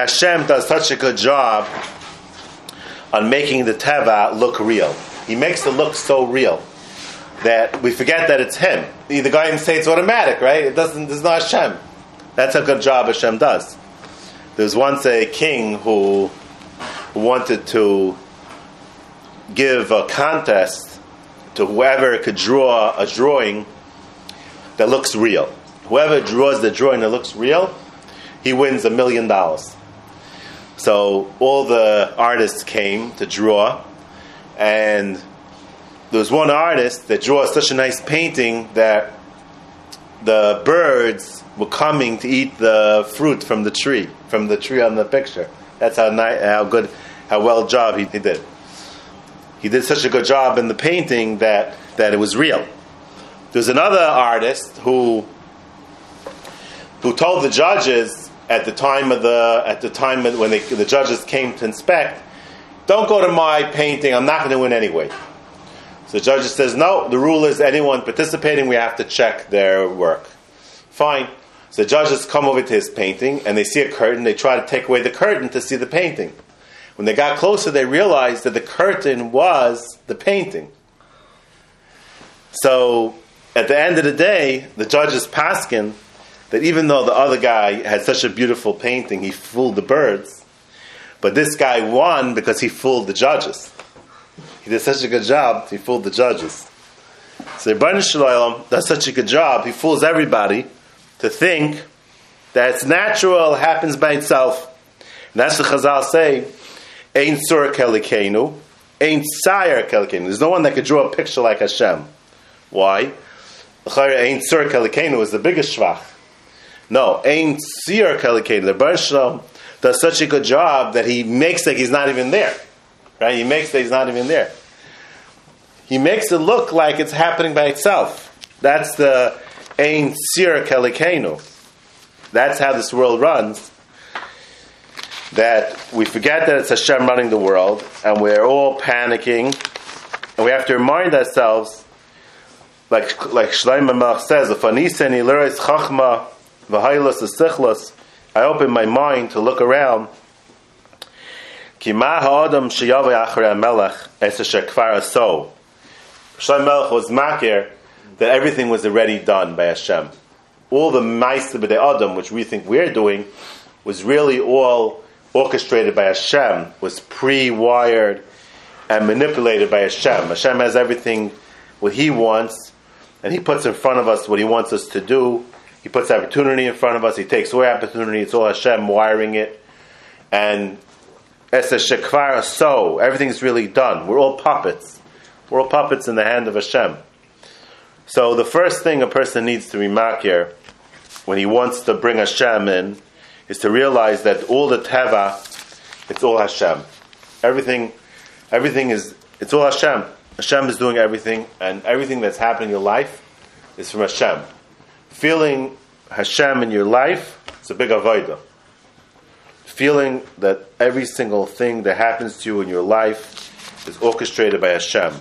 Hashem does such a good job on making the teva look real. He makes it look so real that we forget that it's him. The guy say it's automatic, right? It doesn't. It's not Hashem. That's a good job Hashem does. There was once a king who wanted to give a contest to whoever could draw a drawing that looks real. Whoever draws the drawing that looks real, he wins a million dollars. So all the artists came to draw, and there was one artist that drew such a nice painting that the birds were coming to eat the fruit from the tree, from the tree on the picture. That's how how good, how well job he, he did. He did such a good job in the painting that that it was real. There's another artist who who told the judges at the time of the at the time when they, the judges came to inspect, don't go to my painting. I'm not going to win anyway. So the judge says, no. The rule is anyone participating, we have to check their work. Fine. So the judges come over to his painting and they see a curtain. They try to take away the curtain to see the painting. When they got closer, they realized that the curtain was the painting. So at the end of the day, the judges paskin that even though the other guy had such a beautiful painting, he fooled the birds, but this guy won because he fooled the judges. He did such a good job, he fooled the judges. So Ribono Shel Olam does such a good job, he fools everybody to think that it's natural, happens by itself. And that's what Chazal say, Ein Sur Kelikenu, Ein Sayer Kelikenu. There's no one that could draw a picture like Hashem. Why? Ein Sur Kelikenu is the biggest shvach. No, Ein Sir Kelikenu. The does such a good job that he makes like he's not even there. Right? He makes that he's not even there. He makes it look like it's happening by itself. That's the Ein Sir Kelikenu. That's how this world runs. That we forget that it's Hashem running the world, and we're all panicking, and we have to remind ourselves, like like Shlomo says, "If aniseni lereis chachma v'hailas esichlas," I open my mind to look around. Ki ma ha'adam sheyavei achrei melech es shekvar so. Shlomo Melech was makir that everything was already done by Hashem. All the ma'aser b'dei adam, which we think we're doing, was really all orchestrated by Hashem, was pre-wired and manipulated by Hashem. Hashem has everything what He wants, and He puts in front of us what He wants us to do. He puts opportunity in front of us. He takes away opportunity. It's all Hashem wiring it, and as a shekvar so everything's really done. We're all puppets. We're all puppets in the hand of Hashem. So the first thing a person needs to remark here, when he wants to bring Hashem in, is to realize that all the teva, it's all Hashem. Everything, everything is, it's all Hashem. Hashem is doing everything, and everything that's happening in your life is from Hashem. Feeling Hashem in your life, it's a big avodah. Feeling that every single thing that happens to you in your life is orchestrated by Hashem.